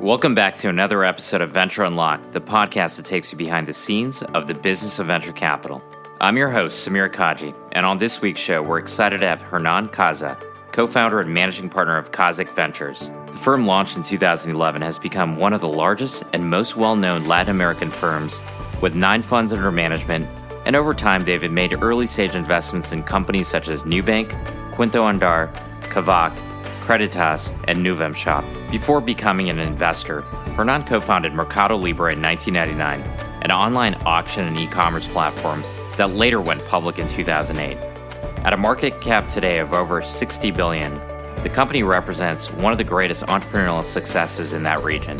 Welcome back to another episode of Venture Unlocked, the podcast that takes you behind the scenes of the business of venture capital. I'm your host, Samir Kaji, and on this week's show, we're excited to have Hernan Kazah, co founder and managing partner of Kaszek Ventures. The firm launched in 2011 has become one of the largest and most well known Latin American firms with nine funds under management, and over time, they've made early stage investments in companies such as Nubank, QuintoAndar, Kavak, Creditas, and Nuvemshop. Before becoming an investor, Hernan co founded Mercado Libre in 1999, an online auction and e commerce platform that later went public in 2008. At a market cap today of over 60 billion, the company represents one of the greatest entrepreneurial successes in that region.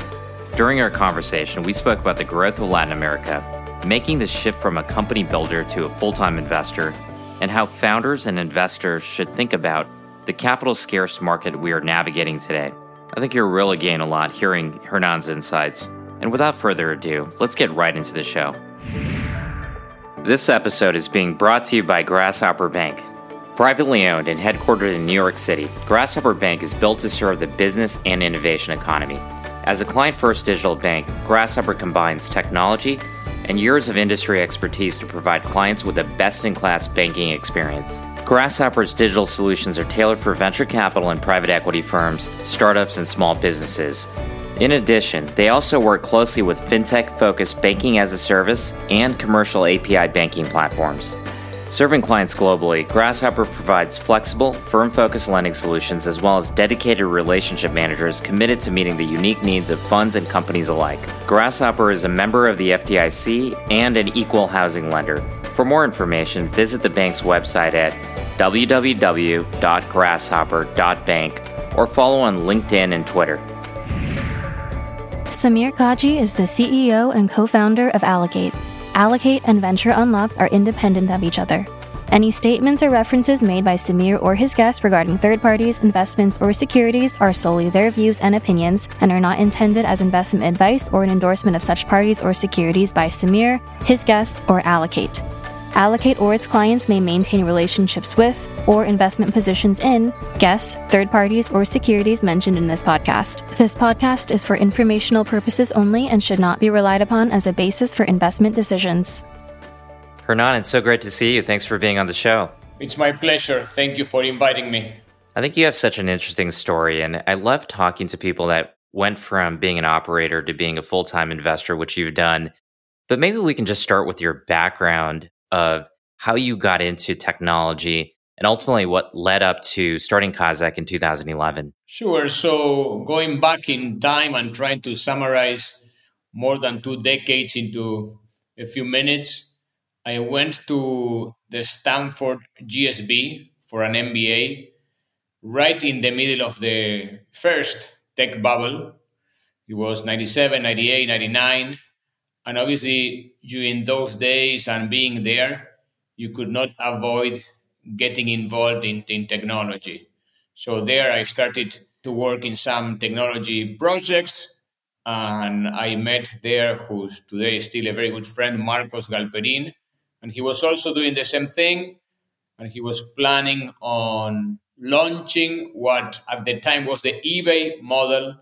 During our conversation, we spoke about the growth of Latin America, making the shift from a company builder to a full time investor, and how founders and investors should think about the capital scarce market we are navigating today. I think you'll really gain a lot hearing Hernan's insights. And without further ado, let's get right into the show. This episode is being brought to you by Grasshopper Bank. Privately owned and headquartered in New York City, Grasshopper Bank is built to serve the business and innovation economy. As a client first digital bank, Grasshopper combines technology and years of industry expertise to provide clients with a best in class banking experience. Grasshopper's digital solutions are tailored for venture capital and private equity firms, startups, and small businesses. In addition, they also work closely with fintech focused banking as a service and commercial API banking platforms. Serving clients globally, Grasshopper provides flexible, firm focused lending solutions as well as dedicated relationship managers committed to meeting the unique needs of funds and companies alike. Grasshopper is a member of the FDIC and an equal housing lender. For more information, visit the bank's website at www.grasshopper.bank or follow on LinkedIn and Twitter. Samir Kaji is the CEO and co founder of Allocate. Allocate and Venture Unlocked are independent of each other. Any statements or references made by Samir or his guests regarding third parties, investments, or securities are solely their views and opinions and are not intended as investment advice or an endorsement of such parties or securities by Samir, his guests, or Allocate. Allocate or its clients may maintain relationships with or investment positions in guests, third parties, or securities mentioned in this podcast. This podcast is for informational purposes only and should not be relied upon as a basis for investment decisions. Hernan, it's so great to see you. Thanks for being on the show. It's my pleasure. Thank you for inviting me. I think you have such an interesting story, and I love talking to people that went from being an operator to being a full time investor, which you've done. But maybe we can just start with your background of how you got into technology and ultimately what led up to starting Kaszek in 2011. Sure. So, going back in time and trying to summarize more than two decades into a few minutes, I went to the Stanford GSB for an MBA right in the middle of the first tech bubble. It was 97, 98, 99. And obviously, during those days and being there, you could not avoid getting involved in, in technology. So there I started to work in some technology projects. And I met there, who's today still a very good friend, Marcos Galperin. And he was also doing the same thing. And he was planning on launching what at the time was the eBay model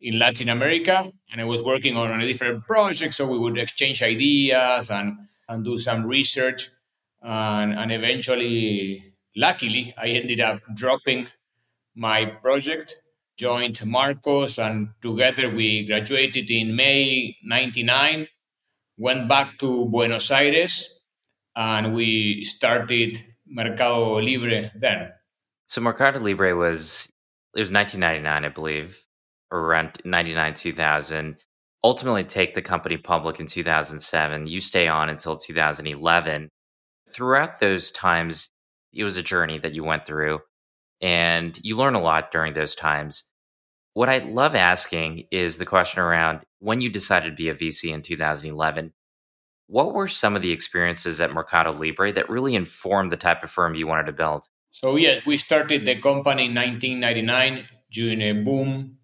in Latin America, and I was working on a different project, so we would exchange ideas and, and do some research. And, and eventually, luckily, I ended up dropping my project, joined Marcos, and together we graduated in May 99, went back to Buenos Aires, and we started Mercado Libre then. So Mercado Libre was it was 1999, I believe around 99 2000 ultimately take the company public in 2007 you stay on until 2011 throughout those times it was a journey that you went through and you learn a lot during those times. What i love asking is the question around when you decided to be a vc in 2011 what were some of the experiences at mercado libre that really informed the type of firm you wanted to build? So yes we started the company in 1999 during a boom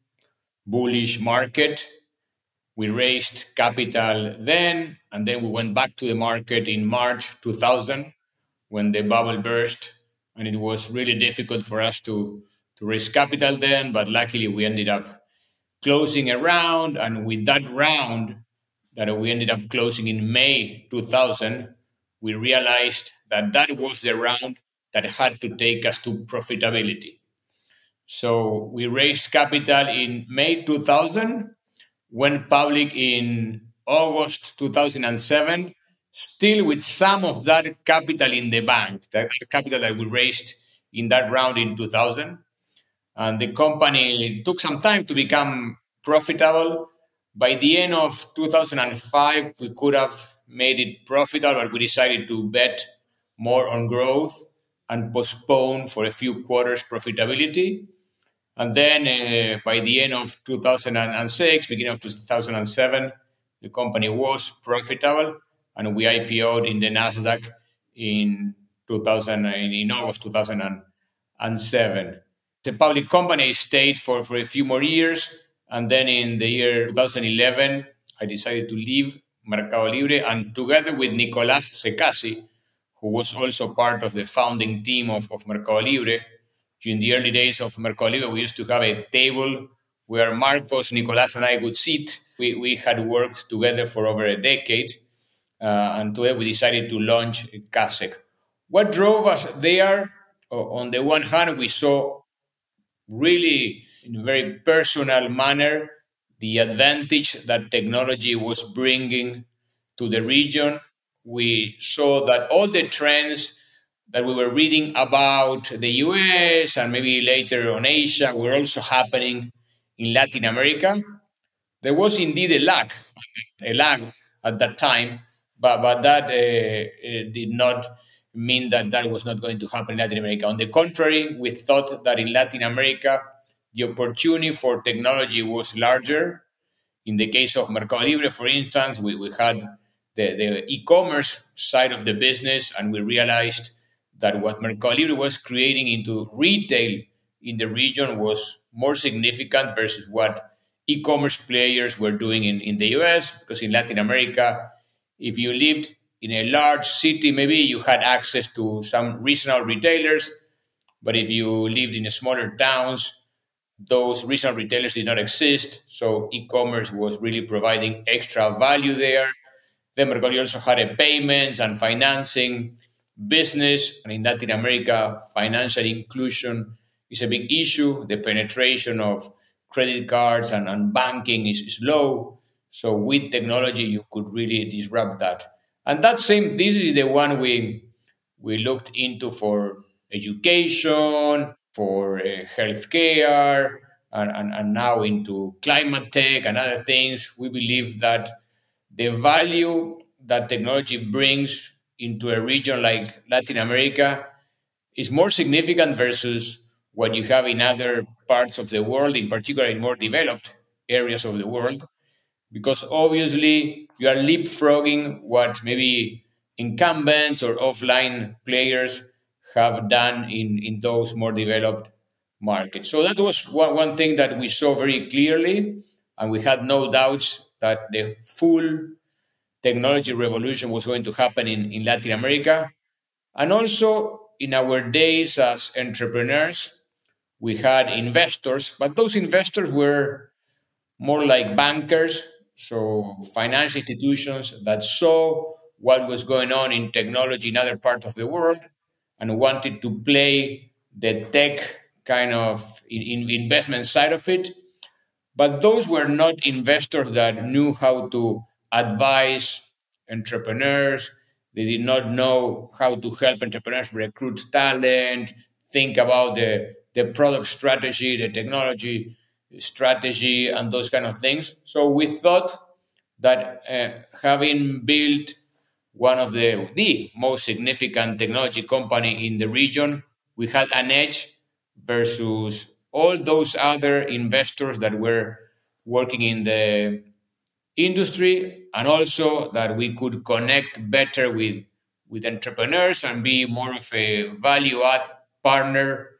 bullish market. We raised capital then, and then we went back to the market in March 2000 when the bubble burst. And it was really difficult for us to, to raise capital then, but luckily we ended up closing a round, and with that round that we ended up closing in May 2000, we realized that that was the round that had to take us to profitability. So we raised capital in May 2000, went public in August 2007, still with some of that capital in the bank, that capital that we raised in that round in 2000. And the company took some time to become profitable. By the end of 2005, we could have made it profitable, but we decided to bet more on growth and postpone for a few quarters profitability. And then uh, by the end of 2006, beginning of 2007, the company was profitable and we IPO'd in the Nasdaq in 2000 in August 2007. The public company stayed for, for a few more years, and then in the year 2011, I decided to leave Mercado Libre, and together with Nicolas Szekasy, who was also part of the founding team of, of Mercado Libre, during the early days of Mercado we used to have a table where Marcos, Nicolas, and I would sit. We, we had worked together for over a decade uh, and today we decided to launch Kaszek. What drove us there? On the one hand, we saw really in a very personal manner the advantage that technology was bringing to the region. We saw that all the trends that we were reading about the US and maybe later on Asia were also happening in Latin America. There was indeed a lag, a lag at that time but but that uh, uh, did not mean that that was not going to happen in Latin America. On the contrary, we thought that in Latin America the opportunity for technology was larger. In the case of Mercado Libre, for instance, we, we had the, the e-commerce side of the business, and we realized that what Mercado Libre was creating into retail in the region was more significant versus what e-commerce players were doing in, in the US, because in Latin America, if you lived in a large city, maybe you had access to some regional retailers. But if you lived in smaller towns, those regional retailers did not exist. So e commerce was really providing extra value there. Then Mercado also had a payments and financing business. And in Latin America, financial inclusion is a big issue. The penetration of credit cards and, and banking is, is low. So with technology, you could really disrupt that. And that same, this is the one we we looked into for education, for uh, healthcare, and, and, and now into climate tech and other things. We believe that the value that technology brings into a region like Latin America is more significant versus what you have in other parts of the world, in particular in more developed areas of the world because obviously you are leapfrogging what maybe incumbents or offline players have done in, in those more developed markets. So that was one, one thing that we saw very clearly, and we had no doubts that the full technology revolution was going to happen in, in Latin America. And also in our days as entrepreneurs, we had investors, but those investors were more like bankers so financial institutions that saw what was going on in technology in other parts of the world and wanted to play the tech kind of in, investment side of it. But those were not investors that knew how to advise entrepreneurs. They did not know how to help entrepreneurs recruit talent, think about the, the product strategy, the technology strategy and those kind of things. So we thought that uh, having built one of the the most significant technology company in the region, we had an edge versus all those other investors that were working in the industry and also that we could connect better with with entrepreneurs and be more of a value add partner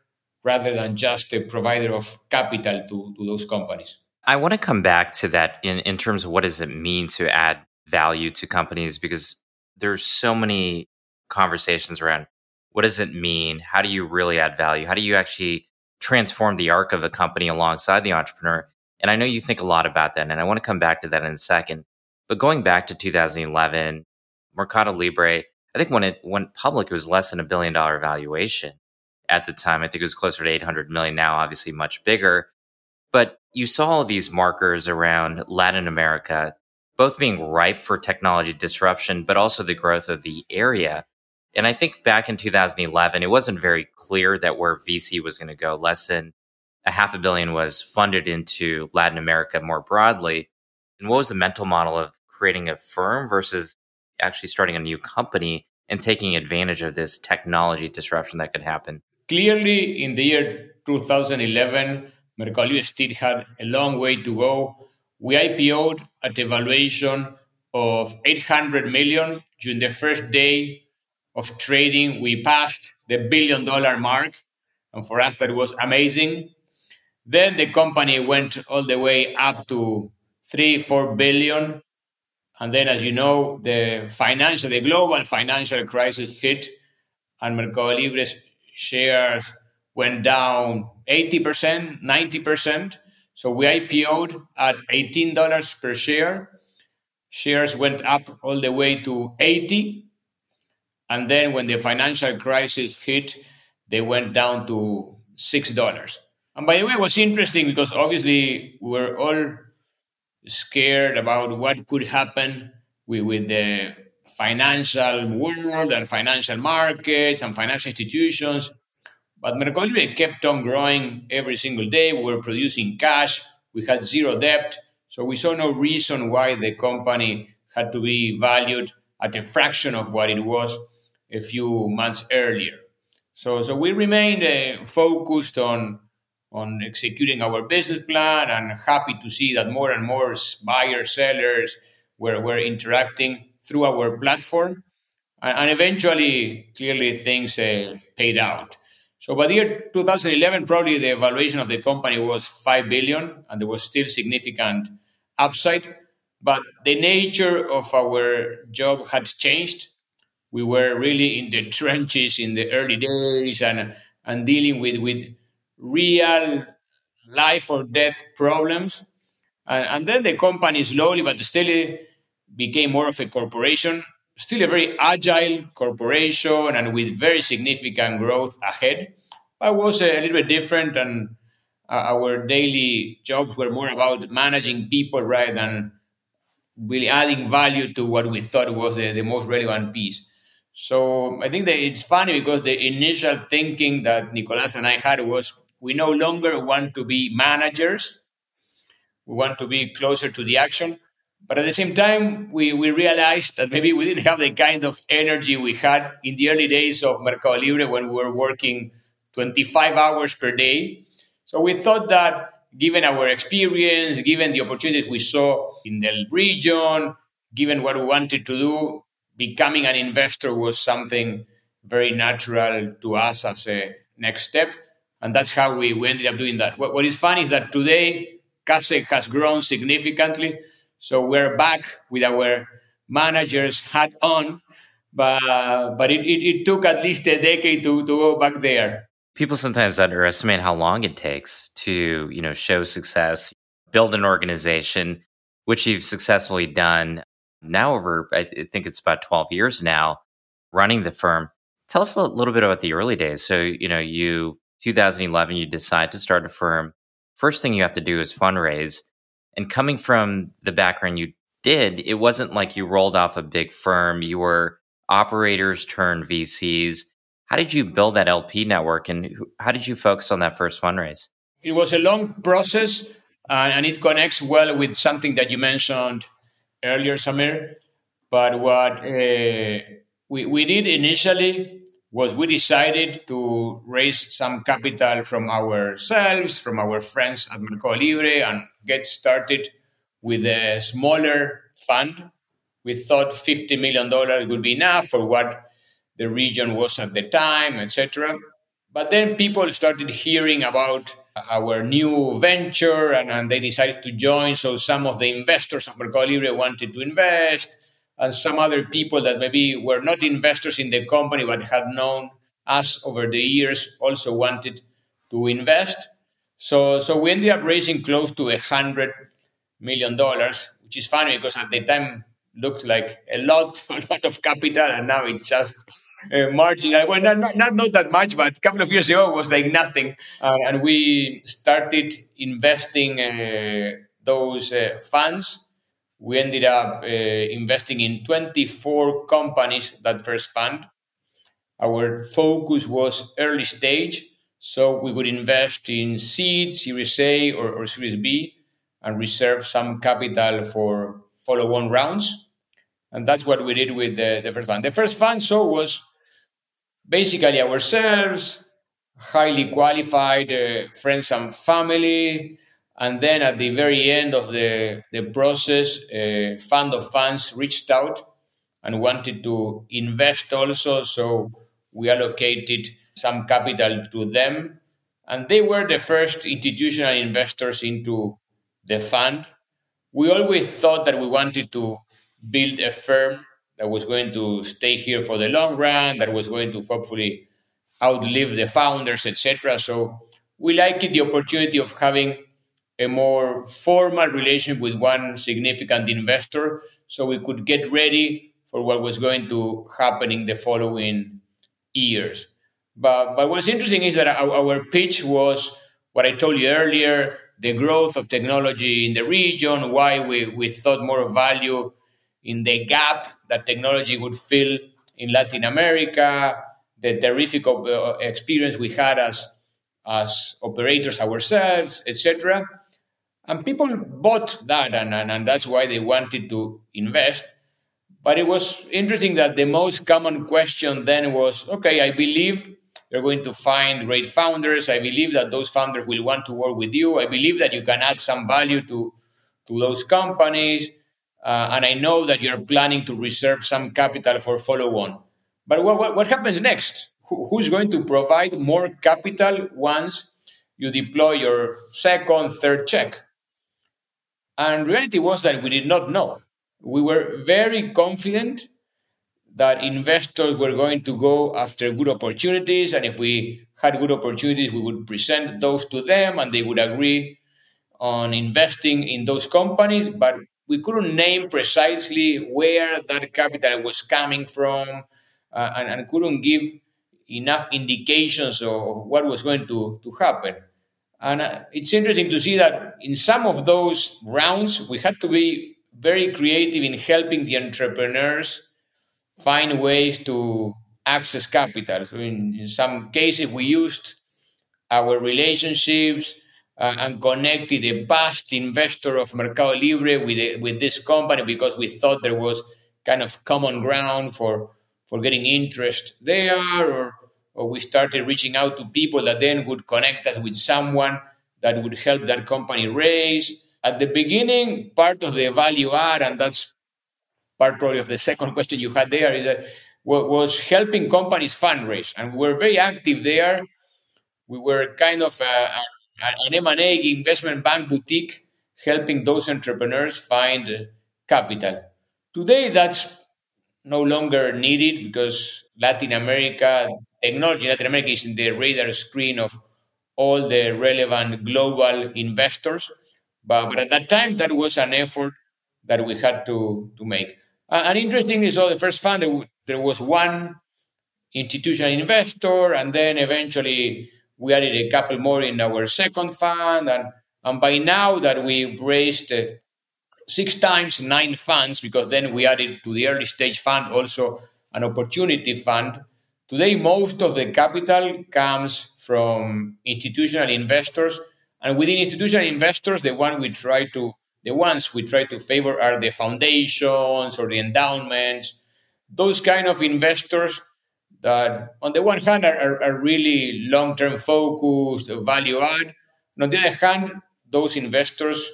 rather than just a provider of capital to, to those companies. I want to come back to that in, in terms of what does it mean to add value to companies because there's so many conversations around what does it mean? How do you really add value? How do you actually transform the arc of a company alongside the entrepreneur? And I know you think a lot about that, and I want to come back to that in a second. But going back to 2011, Mercado Libre, I think when it went public, it was less than a billion dollar valuation at the time. I think it was closer to 800 million now, obviously much bigger. But you saw all these markers around Latin America, both being ripe for technology disruption, but also the growth of the area. And I think back in 2011, it wasn't very clear that where VC was going to go. Less than a half a billion was funded into Latin America more broadly. And what was the mental model of creating a firm versus actually starting a new company and taking advantage of this technology disruption that could happen? Clearly, in the year 2011, Mercado Libre still had a long way to go. We IPO'd at a valuation of 800 million during the first day of trading. We passed the billion dollar mark, and for us that was amazing. Then the company went all the way up to three, four billion, and then, as you know, the financial, the global financial crisis hit, and Mercado Libre's shares went down 80%, 90%. So we IPO'd at $18 per share. Shares went up all the way to 80. And then when the financial crisis hit, they went down to $6. And by the way, it was interesting because obviously we were all scared about what could happen with, with the financial world and financial markets and financial institutions. But Mercado kept on growing every single day. We were producing cash. We had zero debt. So we saw no reason why the company had to be valued at a fraction of what it was a few months earlier. So, so we remained uh, focused on, on executing our business plan and happy to see that more and more buyers, sellers were, were interacting through our platform. And, and eventually, clearly, things uh, paid out. So by the year 2011, probably the valuation of the company was 5 billion, and there was still significant upside. But the nature of our job had changed. We were really in the trenches in the early days and, and dealing with, with real life or death problems. And, and then the company slowly but steadily became more of a corporation still a very agile corporation and with very significant growth ahead. But was a little bit different, and uh, our daily jobs were more about managing people rather than really adding value to what we thought was the, the most relevant piece. So I think that it's funny because the initial thinking that Nicolas and I had was we no longer want to be managers. We want to be closer to the action. But at the same time, we, we realized that maybe we didn't have the kind of energy we had in the early days of Mercado Libre when we were working 25 hours per day. So we thought that given our experience, given the opportunities we saw in the region, given what we wanted to do, becoming an investor was something very natural to us as a next step. And that's how we, we ended up doing that. What, what is funny is that today, Kaszek has grown significantly. So we're back with our managers hat on, but but it, it, it, took at least a decade to, to go back there. People sometimes underestimate how long it takes to you know show success, build an organization, which you've successfully done now over I think it's about twelve years now, running the firm. Tell us a little bit about the early days. So you know you 2011 you decide to start a firm. First thing you have to do is fundraise and coming from the background you did, it wasn't like you rolled off a big firm. You were operators turned VCs. How did you build that LP network and how did you focus on that first fundraise? It was a long process uh, and it connects well with something that you mentioned earlier, Samir. But what uh, we, we did initially was we decided to raise some capital from ourselves, from our friends at Mercado Libre, and get started with a smaller fund. We thought $50 million would be enough for what the region was at the time, etc. But then people started hearing about our new venture and, and, they decided to join. So some of the investors at Mercado Libre wanted to invest and some other people that maybe were not investors in the company but had known us over the years also wanted to invest. So, so we ended up raising close to a hundred million dollars, which is funny because at the time looked like a lot, a lot of capital, and now it's just uh, marginal. Well, not, not, not that much, but a couple of years ago it was like nothing. Uh, and we started investing uh, those uh, funds. We ended up uh, investing in 24 companies that first fund. Our focus was early stage, so we would invest in seed, Series A, or, or Series B, and reserve some capital for follow-on rounds. And that's what we did with the, the first fund. The first fund so was basically ourselves, highly qualified uh, friends and family. And then at the very end of the, the process, fund of funds reached out and wanted to invest also. So we allocated some capital to them. And they were the first institutional investors into the fund. We always thought that we wanted to build a firm that was going to stay here for the long run, that was going to hopefully outlive the founders, etc. So we liked the opportunity of having a more formal relationship with one significant investor so we could get ready for what was going to happen in the following years. But, but what's interesting is that our, our pitch was what I told you earlier the growth of technology in the region, why we, we thought more value in the gap that technology would fill in Latin America, the terrific uh, experience we had as as operators ourselves, etc. And people bought that, and, and, and that's why they wanted to invest. But it was interesting that the most common question then was okay, I believe you're going to find great founders. I believe that those founders will want to work with you. I believe that you can add some value to, to those companies. Uh, and I know that you're planning to reserve some capital for follow on. But what, what, what happens next? Who, who's going to provide more capital once you deploy your second, third check? And reality was that we did not know. We were very confident that investors were going to go after good opportunities. And if we had good opportunities, we would present those to them and they would agree on investing in those companies. But we couldn't name precisely where that capital was coming from uh, and, and, couldn't give enough indications of what was going to, to happen. And uh, it's interesting to see that in some of those rounds, we had to be very creative in helping the entrepreneurs find ways to access capital. So in, in some cases, we used our relationships uh, and connected a past investor of Mercado Libre with a, with this company because we thought there was kind of common ground for for getting interest there, or or we started reaching out to people that then would connect us with someone that would help that company raise. At the beginning, part of the value add, and that's part probably of the second question you had there, is that was helping companies fundraise, and we were very active there. We were kind of uh, a, an M&A investment bank boutique helping those entrepreneurs find uh, capital. Today, that's no longer needed because Latin America, technology Latin America is in the radar screen of all the relevant global investors. But, but at that time, that was an effort that we had to, to make. Uh, and interestingly, so the first fund, there was one institutional investor, and then eventually we added a couple more in our second fund, and, and by now that we've raised uh, six times nine funds, because then we added to the early stage fund also an opportunity fund. Today, most of the capital comes from institutional investors, and within institutional investors, the one we try to the ones we try to favor are the foundations or the endowments, those kind of investors that on the one hand are, are, are really long-term focused, value add. On the other hand, those investors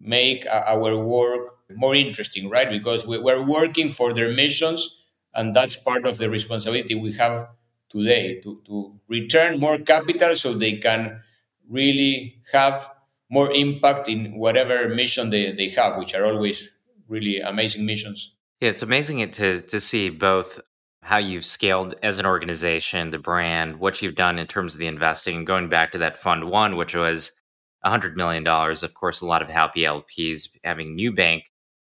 make our work more interesting, right? Because we're working for their missions, and that's part of the responsibility we have today to, to return more capital so they can really have more impact in whatever mission they, they have, which are always really amazing missions. Yeah, it's amazing to to see both how you've scaled as an organization, the brand, what you've done in terms of the investing, going back to that fund one, which was $100 million. Of course, a lot of happy LPs having Nubank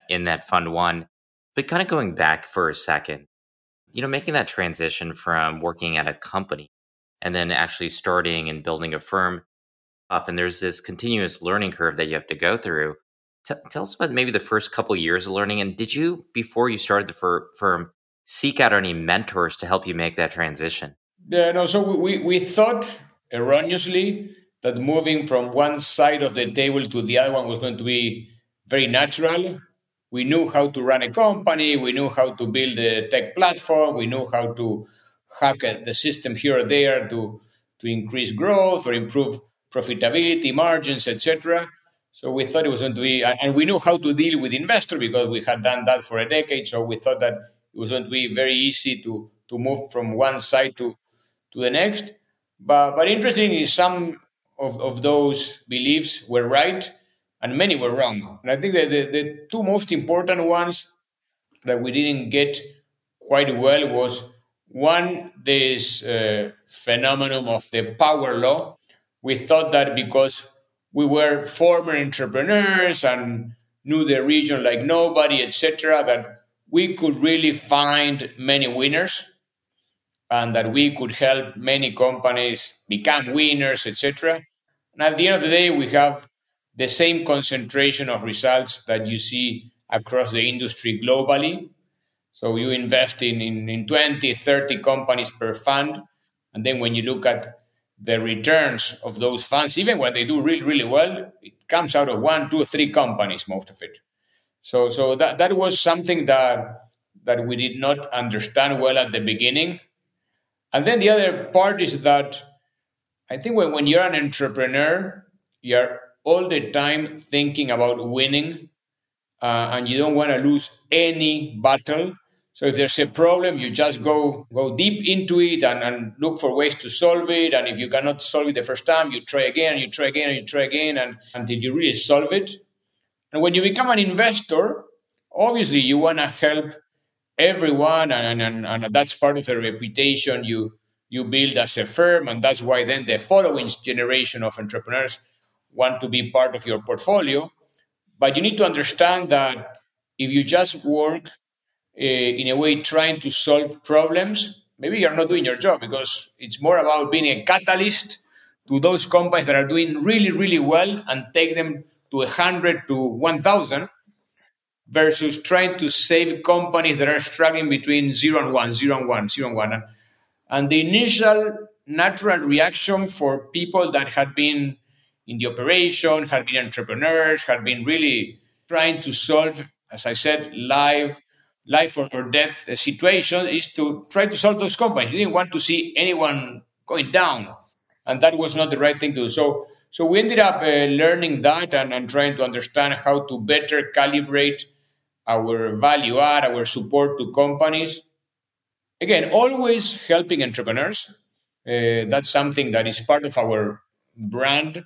in that fund one. But kind of going back for a second, you know, making that transition from working at a company and then actually starting and building a firm up, and there's this continuous learning curve that you have to go through. T- tell us about maybe the first couple years of learning. And did you, before you started the fir- firm, seek out any mentors to help you make that transition? Yeah, no. So we, we thought erroneously that moving from one side of the table to the other one was going to be very natural. We knew how to run a company, we knew how to build a tech platform, we knew how to hack the system here or there to, to increase growth or improve profitability, margins, etc. So we thought it was going to be, and we knew how to deal with investors because we had done that for a decade. So we thought that it was going to be very easy to to move from one side to to the next. But but interesting is some of, of those beliefs were right and many were wrong. And I think that the, the two most important ones that we didn't get quite well was one this uh, phenomenon of the power law. We thought that because we were former entrepreneurs and knew the region like nobody, etc., that we could really find many winners and that we could help many companies become winners, etc. And at the end of the day, we have the same concentration of results that you see across the industry globally. So you invest in, in, in 20, 30 companies per fund. And then when you look at the returns of those funds, even when they do really, really well, it comes out of one, two, three companies, most of it. So, so that, that was something that, that we did not understand well at the beginning. And then the other part is that I think when, when you're an entrepreneur, you're all the time thinking about winning uh, and you don't want to lose any battle. So if there's a problem, you just go go deep into it and, and look for ways to solve it. And if you cannot solve it the first time, you try again, you try again, and you try again, and until you really solve it. And when you become an investor, obviously you want to help everyone, and, and, and that's part of the reputation you you build as a firm, and that's why then the following generation of entrepreneurs want to be part of your portfolio. But you need to understand that if you just work uh, in a way trying to solve problems, maybe you're not doing your job because it's more about being a catalyst to those companies that are doing really, really well and take them to 100 to 1,000 versus trying to save companies that are struggling between zero and one, zero and one, zero and one. And, the initial natural reaction for people that had been in the operation, had been entrepreneurs, had been really trying to solve, as I said, live life or, death situation is to try to solve those companies. You didn't want to see anyone going down, and that was not the right thing to do. So, so we ended up uh, learning that and, and trying to understand how to better calibrate our value add, our support to companies. Again, always helping entrepreneurs. Uh, that's something that is part of our brand,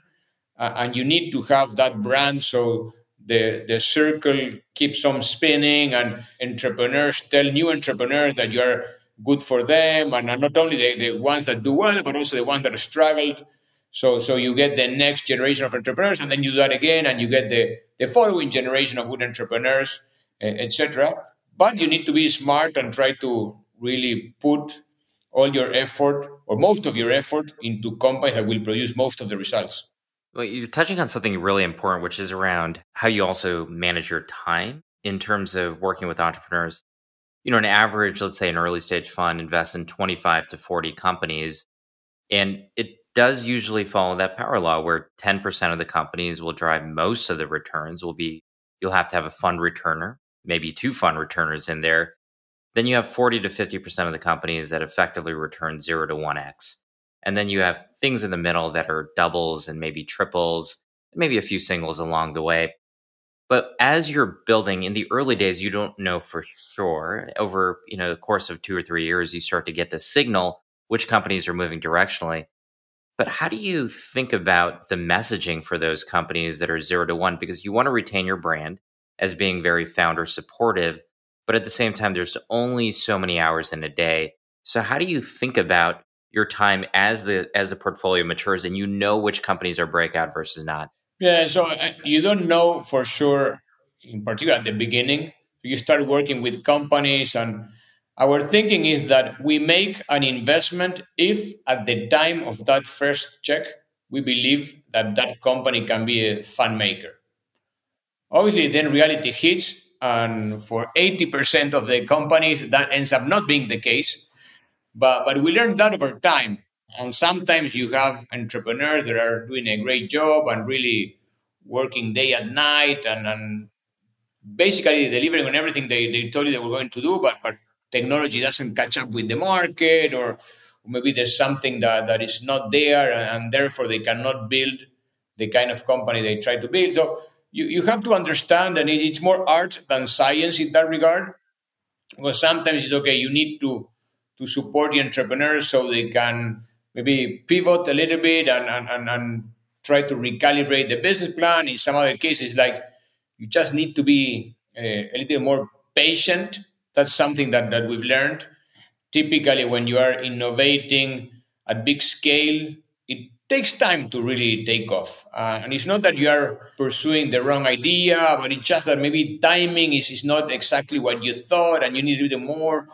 uh, and you need to have that brand so the the circle keeps on spinning, and entrepreneurs tell new entrepreneurs that you are good for them, and not only the, the ones that do well, but also the ones that struggled. So so you get the next generation of entrepreneurs, and then you do that again, and you get the the following generation of good entrepreneurs etc. But you need to be smart and try to really put all your effort or most of your effort into companies that will produce most of the results. Well, you're touching on something really important, which is around how you also manage your time in terms of working with entrepreneurs. You know, an average, let's say an early stage fund invests in 25 to 40 companies. And it does usually follow that power law where 10% of the companies will drive most of the returns will be, you'll have to have a fund returner maybe two fund returners in there, then you have 40 to 50% of the companies that effectively return 0 to 1x. And then you have things in the middle that are doubles and maybe triples, maybe a few singles along the way. But as you're building in the early days, you don't know for sure. Over you know the course of two or three years, you start to get the signal which companies are moving directionally. But how do you think about the messaging for those companies that are zero to one? Because you want to retain your brand as being very founder supportive. But at the same time, there's only so many hours in a day. So, how do you think about your time as the as the portfolio matures and you know which companies are breakout versus not? Yeah, so uh, you don't know for sure, in particular at the beginning. You start working with companies, and our thinking is that we make an investment if at the time of that first check, we believe that that company can be a fund maker. Obviously, then reality hits, and for 80% of the companies, that ends up not being the case. But, but we learned that over time. And sometimes you have entrepreneurs that are doing a great job and really working day and night and, and basically delivering on everything they, they told you they were going to do, but, but technology doesn't catch up with the market or maybe there's something that, that is not there and, and therefore they cannot build the kind of company they try to build. So you, you have to understand that it's more art than science in that regard. Because sometimes it's okay, you need to to support the entrepreneurs so they can maybe pivot a little bit and, and, and, and try to recalibrate the business plan. In some other cases, like you just need to be a, uh, a little more patient. That's something that, that we've learned. Typically, when you are innovating at big scale, it takes time to really take off. Uh, and it's not that you are pursuing the wrong idea, but it's just that maybe timing is, is not exactly what you thought and you need to do more.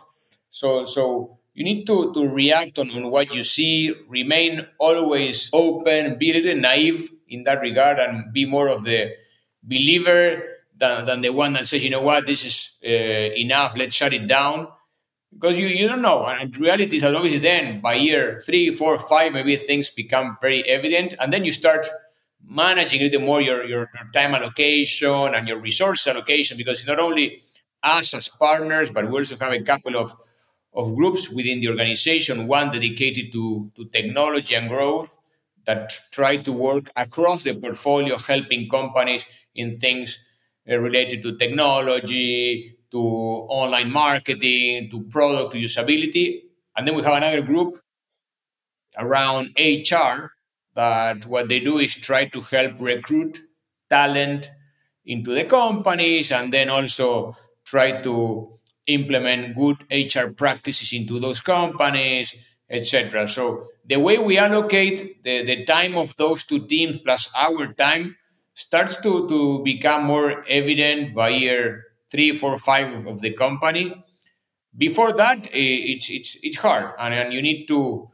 So, so you need to, to react on, on what you see, remain always open, be a little naive in that regard, and be more of the believer than, than the one that says, you know what, this is uh, enough, let's shut it down. Because you, you don't know. And reality is obviously then by year three, four, five, maybe things become very evident. And then you start managing a little more your, your, your time allocation and your resource allocation because not only us as partners, but we also have a couple of of groups within the organization, one dedicated to, to technology and growth that try to work across the portfolio, helping companies in things uh, related to technology, to online marketing, to product, to usability. And then we have another group around HR that what they do is try to help recruit talent into the companies and then also try to implement good HR practices into those companies, etc. So the way we allocate the, the time of those two teams plus our time starts to, to become more evident by year three, four, five of the company. Before that, it's it's it's hard, and, and you need to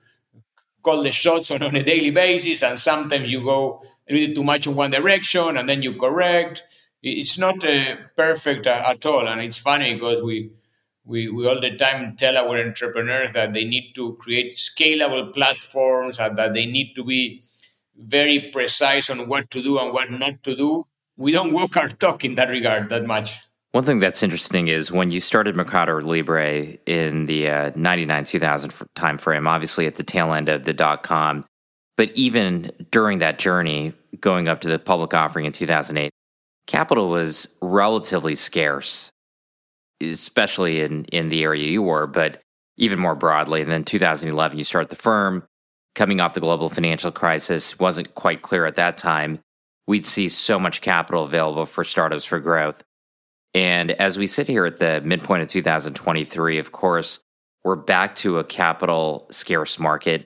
call the shots on, on a daily basis. And sometimes you go a little too much in one direction, and then you correct. It's not uh, perfect uh, at all, and it's funny because we we, we all the time tell our entrepreneurs that they need to create scalable platforms and that they need to be very precise on what to do and what not to do. We don't walk our talk in that regard that much. One thing that's interesting is when you started Mercado Libre in the uh, 99 2000 timeframe, obviously at the tail end of the dot com, but even during that journey, going up to the public offering in 2008, capital was relatively scarce especially in in the area you were, but even more broadly. And then 2011, you start the firm. Coming off the global financial crisis, wasn't quite clear at that time. We'd see so much capital available for startups for growth. And as we sit here at the midpoint of 2023, of course, we're back to a capital scarce market.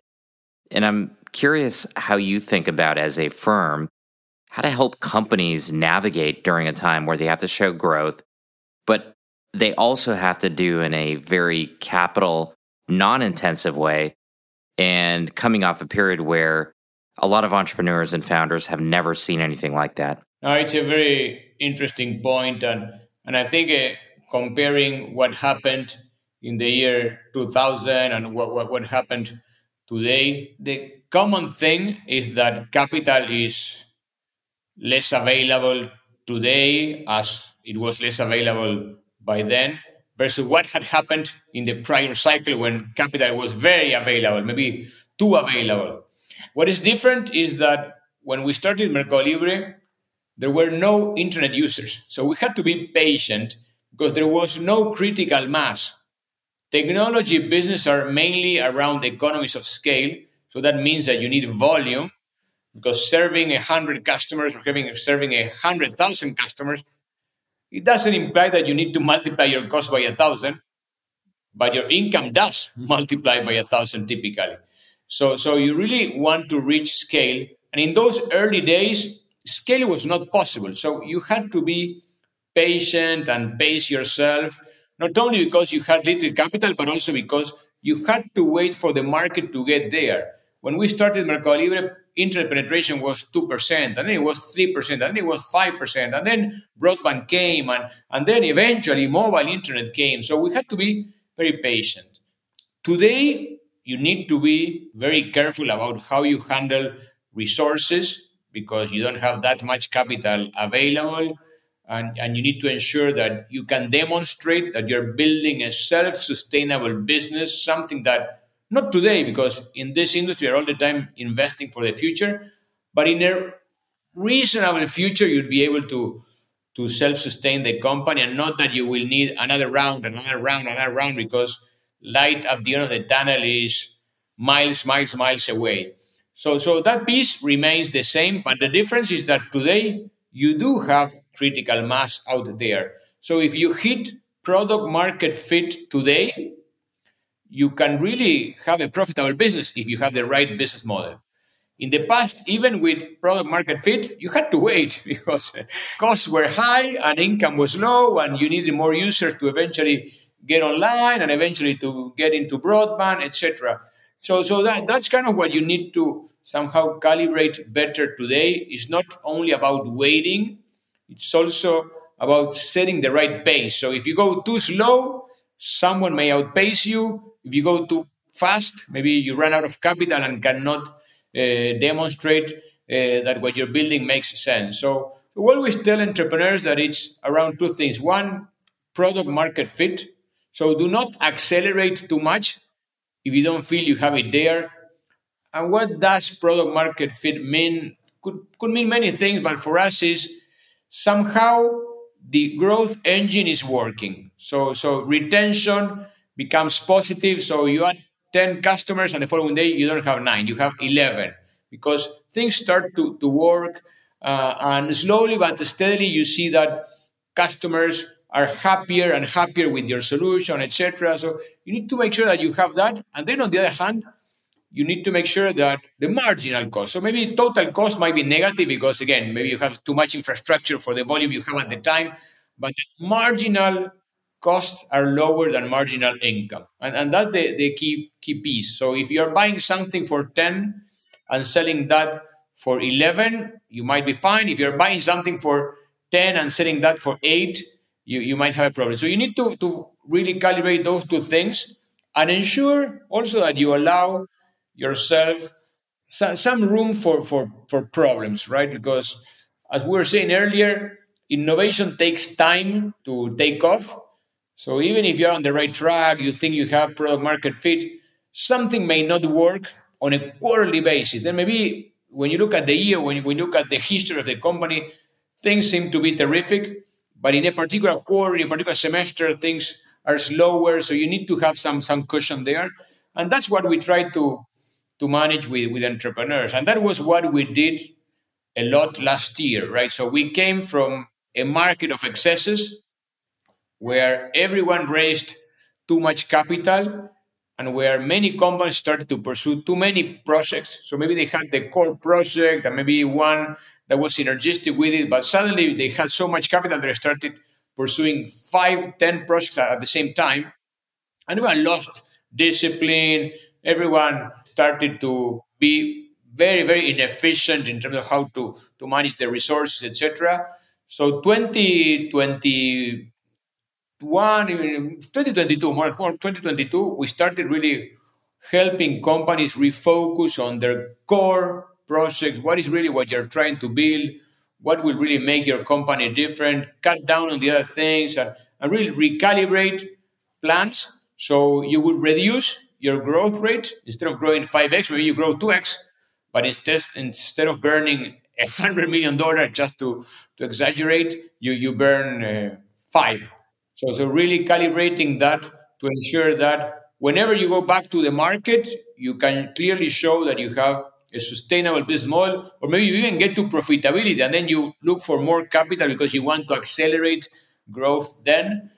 And I'm curious how you think about as a firm how to help companies navigate during a time where they have to show growth, but they also have to do in a very capital non intensive way and coming off a period where a lot of entrepreneurs and founders have never seen anything like that. It's a very interesting point, and and I think uh, comparing what happened in the year 2000 and what, what what happened today, the common thing is that capital is less available today as it was less available by then versus what had happened in the prior cycle when capital was very available, maybe too available. What is different is that when we started Mercado Libre, there were no internet users. So we had to be patient because there was no critical mass. Technology business are mainly around economies of scale. So that means that you need volume because serving 100 customers or having serving 100,000 customers it doesn't imply that you need to multiply your cost by a thousand, but your income does multiply by a thousand typically. So, so you really want to reach scale. And in those early days, scale was not possible. So you had to be patient and pace yourself, not only because you had little capital, but also because you had to wait for the market to get there. When we started Mercado Libre, internet penetration was 2%, and then it was 3%, and then it was 5%, and then broadband came, and, and then eventually mobile internet came. So we had to be very patient. Today, you need to be very careful about how you handle resources because you don't have that much capital available. And, and you need to ensure that you can demonstrate that you're building a self sustainable business, something that not today, because in this industry, you're all the time investing for the future, but in a reasonable future, you'd be able to to self-sustain the company, and not that you will need another round, another round, another round, because light at the end of the tunnel is miles, miles, miles away. So, so that piece remains the same, but the difference is that today you do have critical mass out there. So if you hit product market fit today, you can really have a profitable business if you have the right business model. In the past, even with product market fit, you had to wait because costs were high and income was low, and you needed more users to eventually get online and eventually to get into broadband, etc. So, so that, that's kind of what you need to somehow calibrate better today. It's not only about waiting, it's also about setting the right pace. So if you go too slow, someone may outpace you. If you go too fast, maybe you run out of capital and cannot uh, demonstrate uh, that what you're building makes sense. So we always tell entrepreneurs that it's around two things. One, product market fit. So do not accelerate too much if you don't feel you have it there. And what does product market fit mean? Could, could mean many things, but for us is somehow the growth engine is working. So, so retention becomes positive. So you add 10 customers and the following day you don't have nine, you have 11 because things start to, to work. Uh, and slowly but steadily you see that customers are happier and happier with your solution, etc. So you need to make sure that you have that. And then on the other hand, you need to make sure that the marginal cost, so maybe total cost might be negative because again, maybe you have too much infrastructure for the volume you have at the time, but the marginal costs are lower than marginal income. And, and that's the, the key, key piece. So if you're buying something for 10 and selling that for 11, you might be fine. If you're buying something for 10 and selling that for 8, you, you might have a problem. So you need to, to really calibrate those two things and ensure also that you allow yourself some room for, for, for problems, right? Because as we were saying earlier, innovation takes time to take off. So even if you're on the right track, you think you have product market fit, something may not work on a quarterly basis. Then maybe when you look at the year, when, when you look at the history of the company, things seem to be terrific. But in a particular quarter, in a particular semester, things are slower. So you need to have some some cushion there. And that's what we try to to manage with, with entrepreneurs. And that was what we did a lot last year, right? So we came from a market of excesses where everyone raised too much capital and where many companies started to pursue too many projects. So maybe they had the core project and maybe one that was synergistic with it, but suddenly they had so much capital they started pursuing five, ten projects at the same time. And everyone lost discipline. Everyone started to be very, very inefficient in terms of how to, to manage the resources, etc. So 2021, 2022, more 2022, we started really helping companies refocus on their core projects. What is really what you're trying to build? What will really make your company different? Cut down on the other things and, and really recalibrate plans so you would reduce your growth rate. Instead of growing 5x, maybe you grow 2x, but instead, instead of burning $100 million just to, to exaggerate, you, you burn uh, five. So, so really calibrating that to ensure that whenever you go back to the market, you can clearly show that you have a sustainable business model, or maybe you even get to profitability and then you look for more capital because you want to accelerate growth then.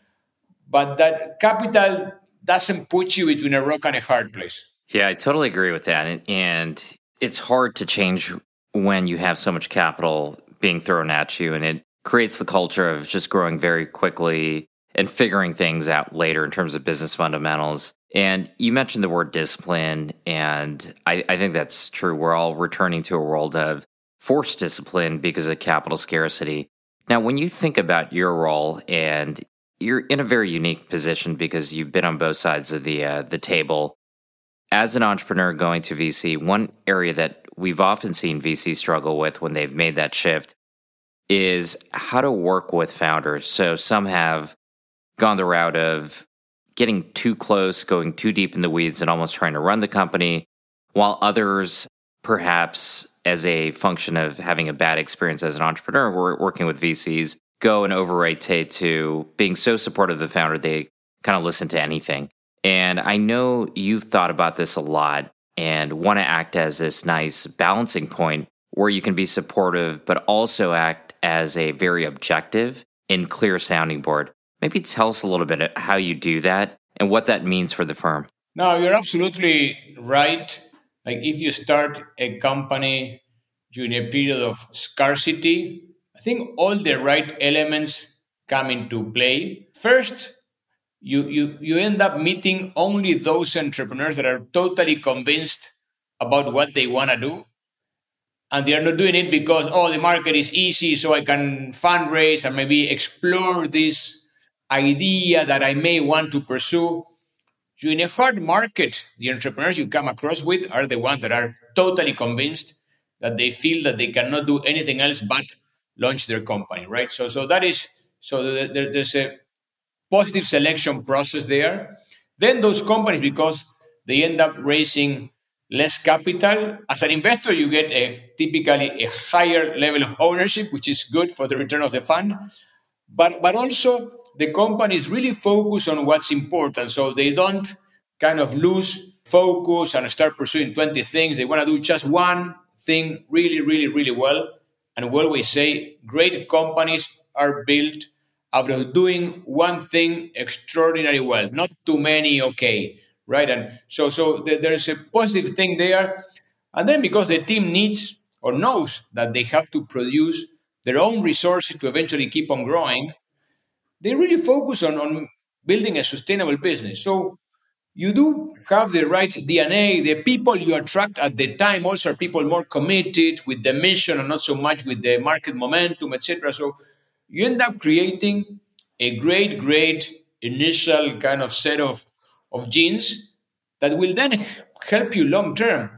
But that capital doesn't put you between a rock and a hard place. Yeah, I totally agree with that. And, and it's hard to change when you have so much capital being thrown at you and it creates the culture of just growing very quickly and figuring things out later in terms of business fundamentals. And you mentioned the word discipline, and I, I, think that's true. We're all returning to a world of forced discipline because of capital scarcity. Now, when you think about your role, and you're in a very unique position because you've been on both sides of the uh, the table as an entrepreneur going to VC. One area that we've often seen VC struggle with when they've made that shift is how to work with founders. So some have gone the route of getting too close, going too deep in the weeds, and almost trying to run the company, while others, perhaps as a function of having a bad experience as an entrepreneur, working with VCs, go and overrotate to being so supportive of the founder they kind of listen to anything. And I know you've thought about this a lot and want to act as this nice balancing point where you can be supportive, but also act as a very objective and clear sounding board. Maybe tell us a little bit how you do that and what that means for the firm. No, you're absolutely right. Like if you start a company during a period of scarcity, I think all the right elements come into play. First, you, you, you end up meeting only those entrepreneurs that are totally convinced about what they want to do and they are not doing it because oh the market is easy so i can fundraise and maybe explore this idea that i may want to pursue in a hard market the entrepreneurs you come across with are the ones that are totally convinced that they feel that they cannot do anything else but launch their company right so so that is so there, there's a positive selection process there then those companies because they end up raising less capital. As an investor, you get a typically a higher level of ownership, which is good for the return of the fund. But but also the companies really focus on what's important, so they don't kind of lose focus and start pursuing 20 things. They want to do just one thing really, really, really well. And what we say great companies are built of doing one thing extraordinarily well, not too many okay right? And so, so there's a positive thing there. And then because the team needs or knows that they have to produce their own resources to eventually keep on growing, they really focus on, on building a sustainable business. So you do have the right DNA. The people you attract at the time also are people more committed with the mission and not so much with the market momentum, etc. So you end up creating a great, great initial kind of set of of genes that will then help you long term.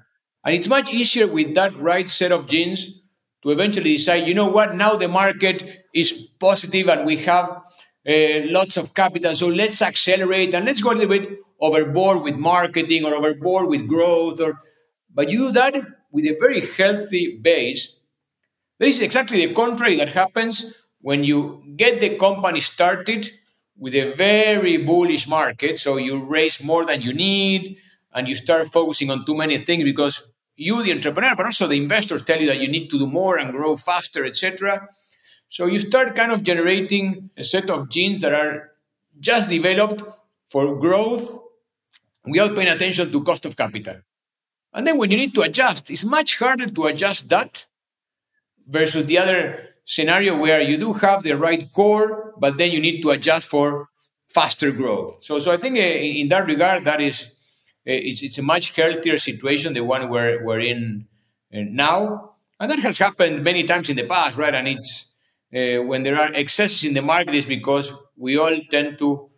And it's much easier with that right set of genes to eventually decide, you know what, now the market is positive and we have uh, lots of capital, so let's accelerate and let's go a little bit overboard with marketing or overboard with growth. Or, but you do that with a very healthy base. This is exactly the contrary that happens when you get the company started with a very bullish market. So you raise more than you need and you start focusing on too many things because you, the entrepreneur, but also the investors tell you that you need to do more and grow faster, etc. So you start kind of generating a set of genes that are just developed for growth without paying attention to cost of capital. And then when you need to adjust, it's much harder to adjust that versus the other scenario where you do have the right core, but then you need to adjust for faster growth. So, so I think uh, in that regard, that is uh, it's, it's a much healthier situation, the one we're, we're in uh, now. And that has happened many times in the past, right? And it's uh, when there are excesses in the market, is because we all tend to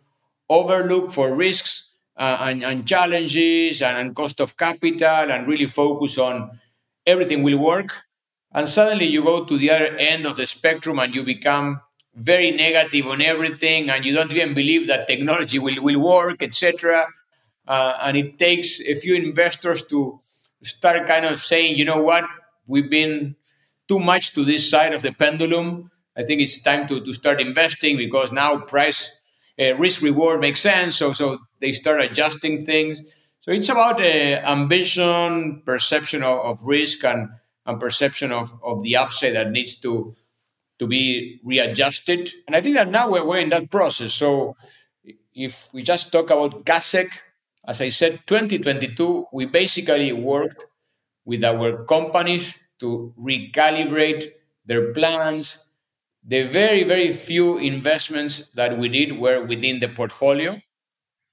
overlook for risks uh, and, and, challenges and, and cost of capital and really focus on everything will work. And suddenly you go to the other end of the spectrum and you become very negative on everything and you don't even believe that technology will, will work etc uh, and it takes a few investors to start kind of saying you know what? We've been too much to this side of the pendulum i think it's time to, to start investing because now price uh, risk reward makes sense so so they start adjusting things so it's about uh, ambition perception of, of risk and and perception of, of the upside that needs to to be readjusted. And I think that now we're, we're in that process. So if we just talk about Kaszek as I said, 2022, we basically worked with our companies to recalibrate their plans. The very, very few investments that we did were within the portfolio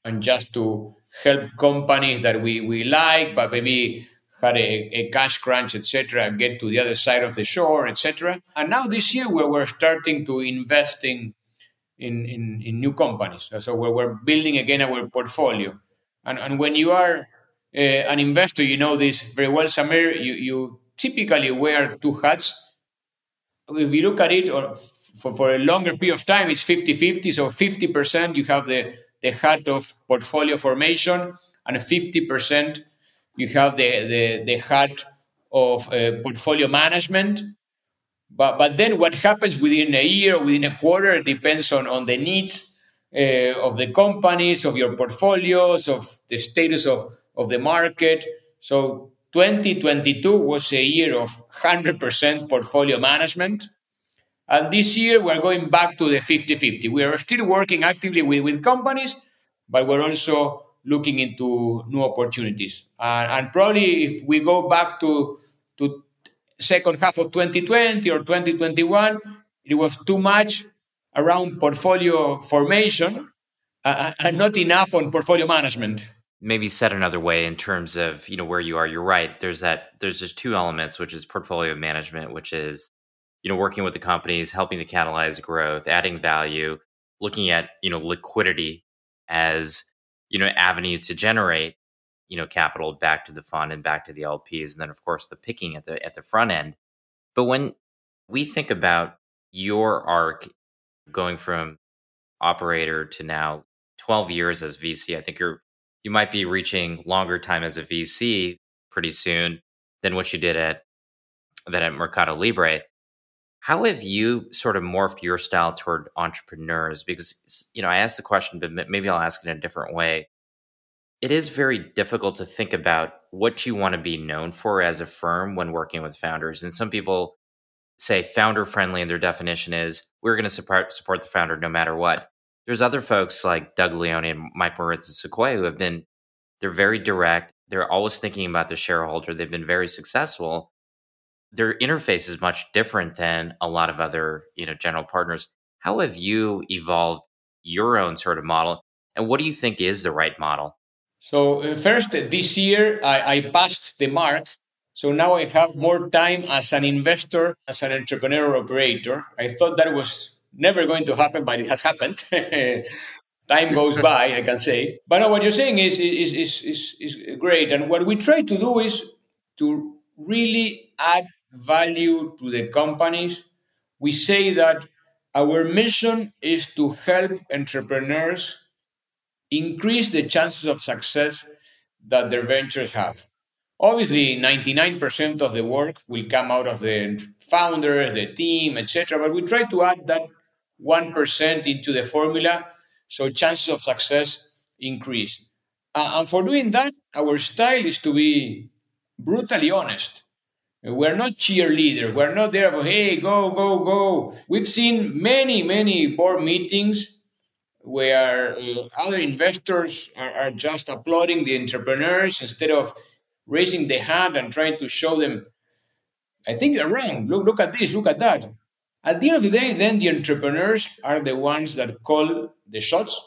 and just to help companies that we, we like, but maybe had a, a cash crunch, etc., get to the other side of the shore, etc. And now this year, we're starting to invest in, in, in, new companies. So we're building again our portfolio. And, and when you are uh, an investor, you know this very well, Samir, you, you typically wear two hats. If you look at it on, for, for a longer period of time, it's 50 50. So 50% you have the, the hat of portfolio formation, and 50% you have the, the, the hat of uh, portfolio management. But, but then what happens within a year, within a quarter, depends on, on the needs uh, of the companies, of your portfolios, of the status of, of the market. So 2022 was a year of 100% portfolio management. And this year, we're going back to the 50 50. We are still working actively with, with companies, but we're also looking into new opportunities. Uh, and probably if we go back to, to second half of 2020 or 2021, it was too much around portfolio formation uh, and not enough on portfolio management maybe said another way in terms of you know where you are you're right. There's that there's just two elements which is portfolio management which is you know working with the companies helping to catalyze growth adding value looking at you know liquidity as you know avenue to generate you know capital back to the fund and back to the LPs and then of course the picking at the at the front end. But when we think about your arc going from operator to now 12 years as VC I think you're you might be reaching longer time as a VC pretty soon than what you did at than at Mercado Libre how have you sort of morphed your style toward entrepreneurs? Because, you know, I asked the question, but maybe I'll ask it in a different way. It is very difficult to think about what you want to be known for as a firm when working with founders. And some people say founder friendly, and their definition is we're going to support, support the founder no matter what. There's other folks like Doug Leone and Mike Moritz and Sequoia who have been, they're very direct. They're always thinking about the shareholder. They've been very successful. Their interface is much different than a lot of other you know general partners. How have you evolved your own sort of model and what do you think is the right model? So uh, first this year I, I, passed the mark. So now i have more time as an investor as an entrepreneur operator. I thought that was never going to happen but it has happened time goes by i can say but no, what you're saying is, is, is, is, is great and what we try to do is to really add value to the companies. We say that our mission is to help entrepreneurs increase the chances of success that their ventures have. Obviously, 99% of the work will come out of the founders, the team, etc. But we try to add that 1% into the formula so chances of success increase. Uh, and for doing that, our style is to be brutally honest. We're not cheerleaders. We're not there for, hey, go, go, go. We've seen many, many board meetings where uh, other investors are, are, just applauding the entrepreneurs instead of raising the hand and trying to show them, I think you're wrong. Look, look at this, look at that. At the end of the day, then the entrepreneurs are the ones that call the shots.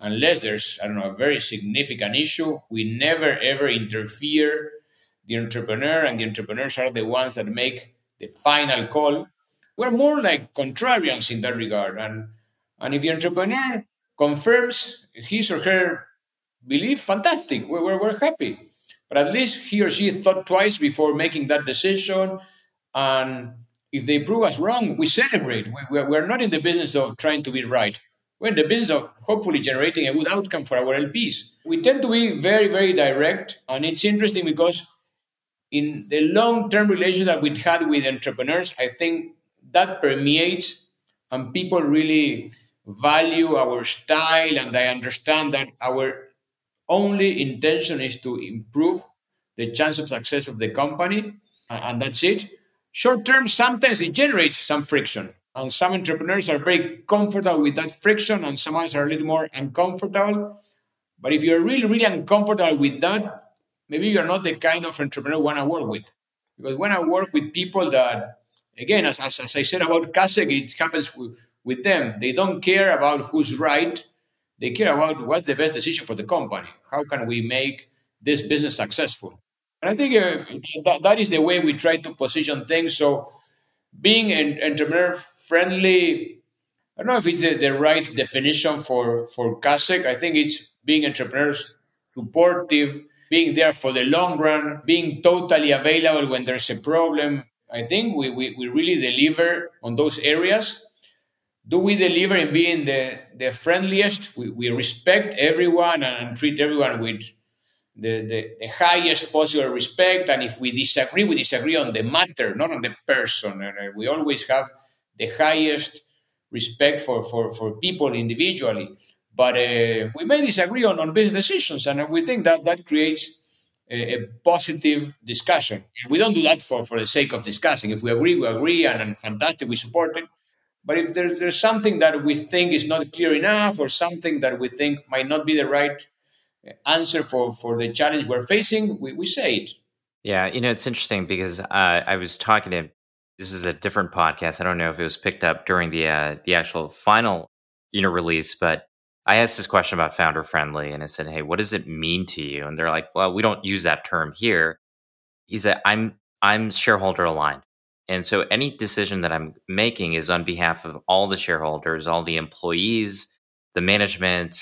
Unless there's, I don't know, a very significant issue, we never ever interfere the entrepreneur, and the entrepreneurs are the ones that make the final call. We're more like contrarians in that regard. And, and if the entrepreneur confirms his or her belief, fantastic, we're, we're, we're happy. But at least he or she thought twice before making that decision. And if they prove us wrong, we celebrate. We, we're not in the business of trying to be right. We're in the business of hopefully generating a good outcome for our LPs. We tend to be very, very direct. And it's interesting because in the long-term relationship that we've had with entrepreneurs, I think that permeates and people really value our style and I understand that our only intention is to improve the chance of success of the company and that's it. Short term, sometimes it generates some friction and some entrepreneurs are very comfortable with that friction and some others are a little more uncomfortable. But if you're really, really uncomfortable with that, maybe you're not the kind of entrepreneur you want to work with. Because when I work with people that, again, as, as, as I said about Kaszek, it happens with, with them. They don't care about who's right. They care about what's the best decision for the company. How can we make this business successful? I think uh, that, that is the way we try to position things. So being an entrepreneur friendly, I don't know if it's the, the right definition for, for Kaszek. I think it's being entrepreneurs supportive, being there for the long run, being totally available when there's a problem. I think we, we, we really deliver on those areas. Do we deliver in being the, the friendliest? We, we respect everyone and treat everyone with the, the, the, highest possible respect. And if we disagree, we disagree on the matter, not on the person. And uh, we always have the highest respect for, for, for people individually. But uh, we may disagree on, on business decisions, and we think that that creates a, a, positive discussion. We don't do that for, for the sake of discussing. If we agree, we agree, and, and fantastic, we support it. But if there's, there's something that we think is not clear enough, or something that we think might not be the right answer for, for the challenge we're facing, we, we say it. Yeah, you know, it's interesting because uh, I was talking to this is a different podcast. I don't know if it was picked up during the uh, the actual final you know release, but I asked this question about founder friendly and I said, Hey, what does it mean to you? And they're like, Well, we don't use that term here. He said, I'm I'm shareholder aligned. And so any decision that I'm making is on behalf of all the shareholders, all the employees, the management,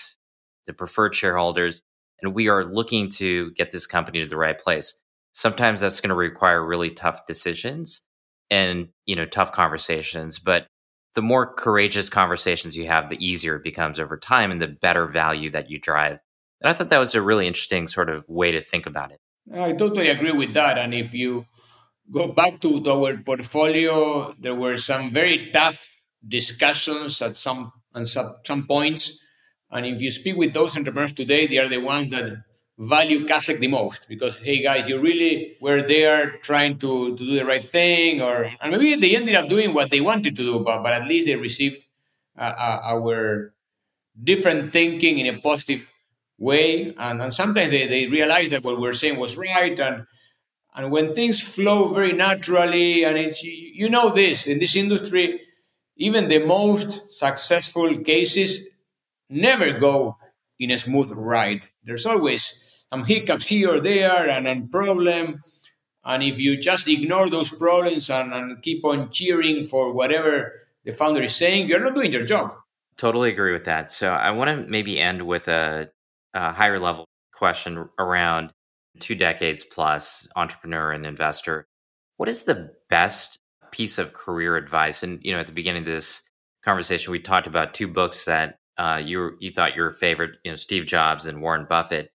the preferred shareholders, and we are looking to get this company to the right place. Sometimes that's going to require really tough decisions and, you know, tough conversations, but the more courageous conversations you have, the easier it becomes over time and the better value that you drive. And I thought that was a really interesting sort of way to think about it. I totally agree with that. And if you go back to, our portfolio, there were some very tough discussions at some at some, some points. And if you speak with those entrepreneurs today, they are the ones that value Kaszek the most because hey guys, you really were there trying to, to do the right thing, or and maybe they ended up doing what they wanted to do, but but at least they received uh, uh, our different thinking in a positive way, and, and sometimes they, they realize that what we're saying was right, and and when things flow very naturally, and it's you know this in this industry, even the most successful cases never go in a smooth ride. There's always some hiccups here or there and a problem. And if you just ignore those problems and, and keep on cheering for whatever the founder is saying, you're not doing your job. Totally agree with that. So I want to maybe end with a, a higher level question around two decades plus entrepreneur and investor. What is the best piece of career advice? And you know, at the beginning of this conversation, we talked about two books that uh, you you thought your favorite, you know, Steve Jobs and Warren Buffett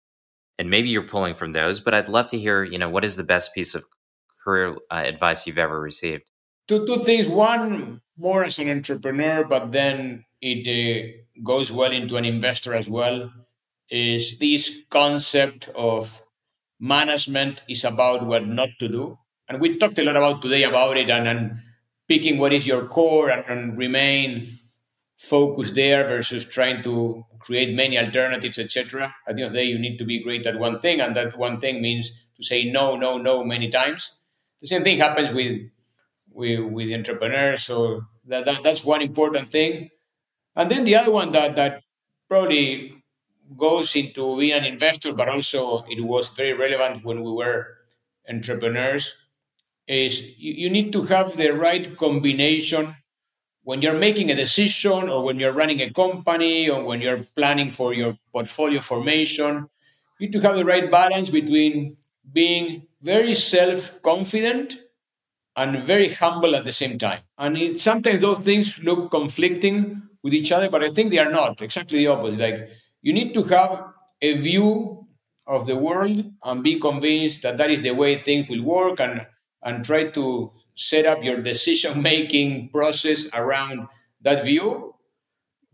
and maybe you're pulling from those but i'd love to hear you know what is the best piece of career uh, advice you've ever received? Two, two things. One more as an entrepreneur but then it uh, goes well into an investor as well is this concept of management is about what not to do. And we talked a lot about today about it and, and picking what is your core and, and remain focused there versus trying to create many alternatives, etc. At the end of the day, you need to be great at one thing, and that one thing means to say no, no, no many times. The same thing happens with with, with entrepreneurs, so that, that that's one important thing. And then the other one that that probably goes into being an investor, but also it was very relevant when we were entrepreneurs, is you, you need to have the right combination when you're making a decision or when you're running a company or when you're planning for your portfolio formation, you need to have the right balance between being very self confident and very humble at the same time. And it, sometimes those things look conflicting with each other, but I think they are not. Exactly the opposite. Like you need to have a view of the world and be convinced that that is the way things will work and and try to set up your decision making process around that view,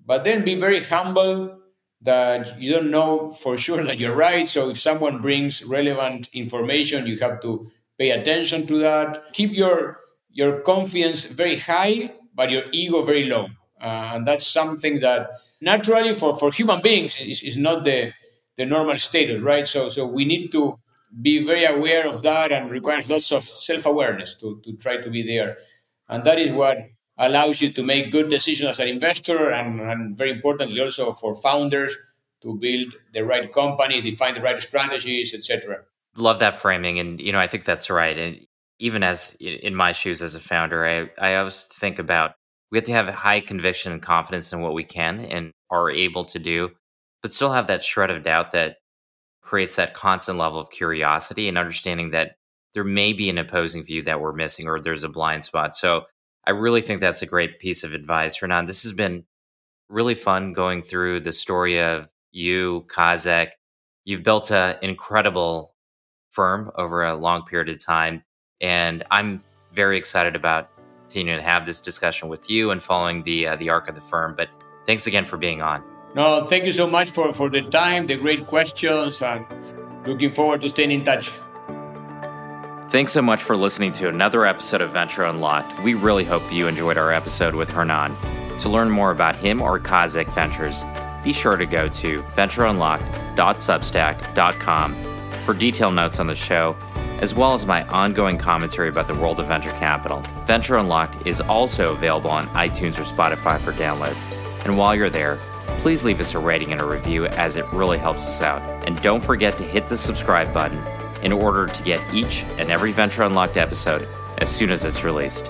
but then be very humble that you don't know for sure that you're right. So if someone brings relevant information, you have to pay attention to that. Keep your your confidence very high, but your ego very low. Uh, and that's something that naturally for, for human beings is, is not the the normal status, right? So so we need to be very aware of that and requires lots of self-awareness to, to try to be there. And that is what allows you to make good decisions as an investor and, and very importantly also for founders to build the right company, define the right strategies, etc. Love that framing. And, you know, I think that's right. And even as in my shoes as a founder, I, I always think about we have to have high conviction and confidence in what we can and are able to do, but still have that shred of doubt that creates that constant level of curiosity and understanding that there may be an opposing view that we're missing or there's a blind spot. So I really think that's a great piece of advice, Hernan. This has been really fun going through the story of you, Kaszek. You've built an incredible firm over a long period of time. And I'm very excited about continuing to have this discussion with you and following the uh, the arc of the firm. But thanks again for being on. No, thank you so much for, for the time, the great questions, and looking forward to staying in touch. Thanks so much for listening to another episode of Venture Unlocked. We really hope you enjoyed our episode with Hernan. To learn more about him or Kaszek Ventures, be sure to go to ventureunlocked.substack.com for detailed notes on the show, as well as my ongoing commentary about the world of venture capital. Venture Unlocked is also available on iTunes or Spotify for download. And while you're there, please leave us a rating and a review as it really helps us out. And don't forget to hit the subscribe button in order to get each and every Venture Unlocked episode as soon as it's released.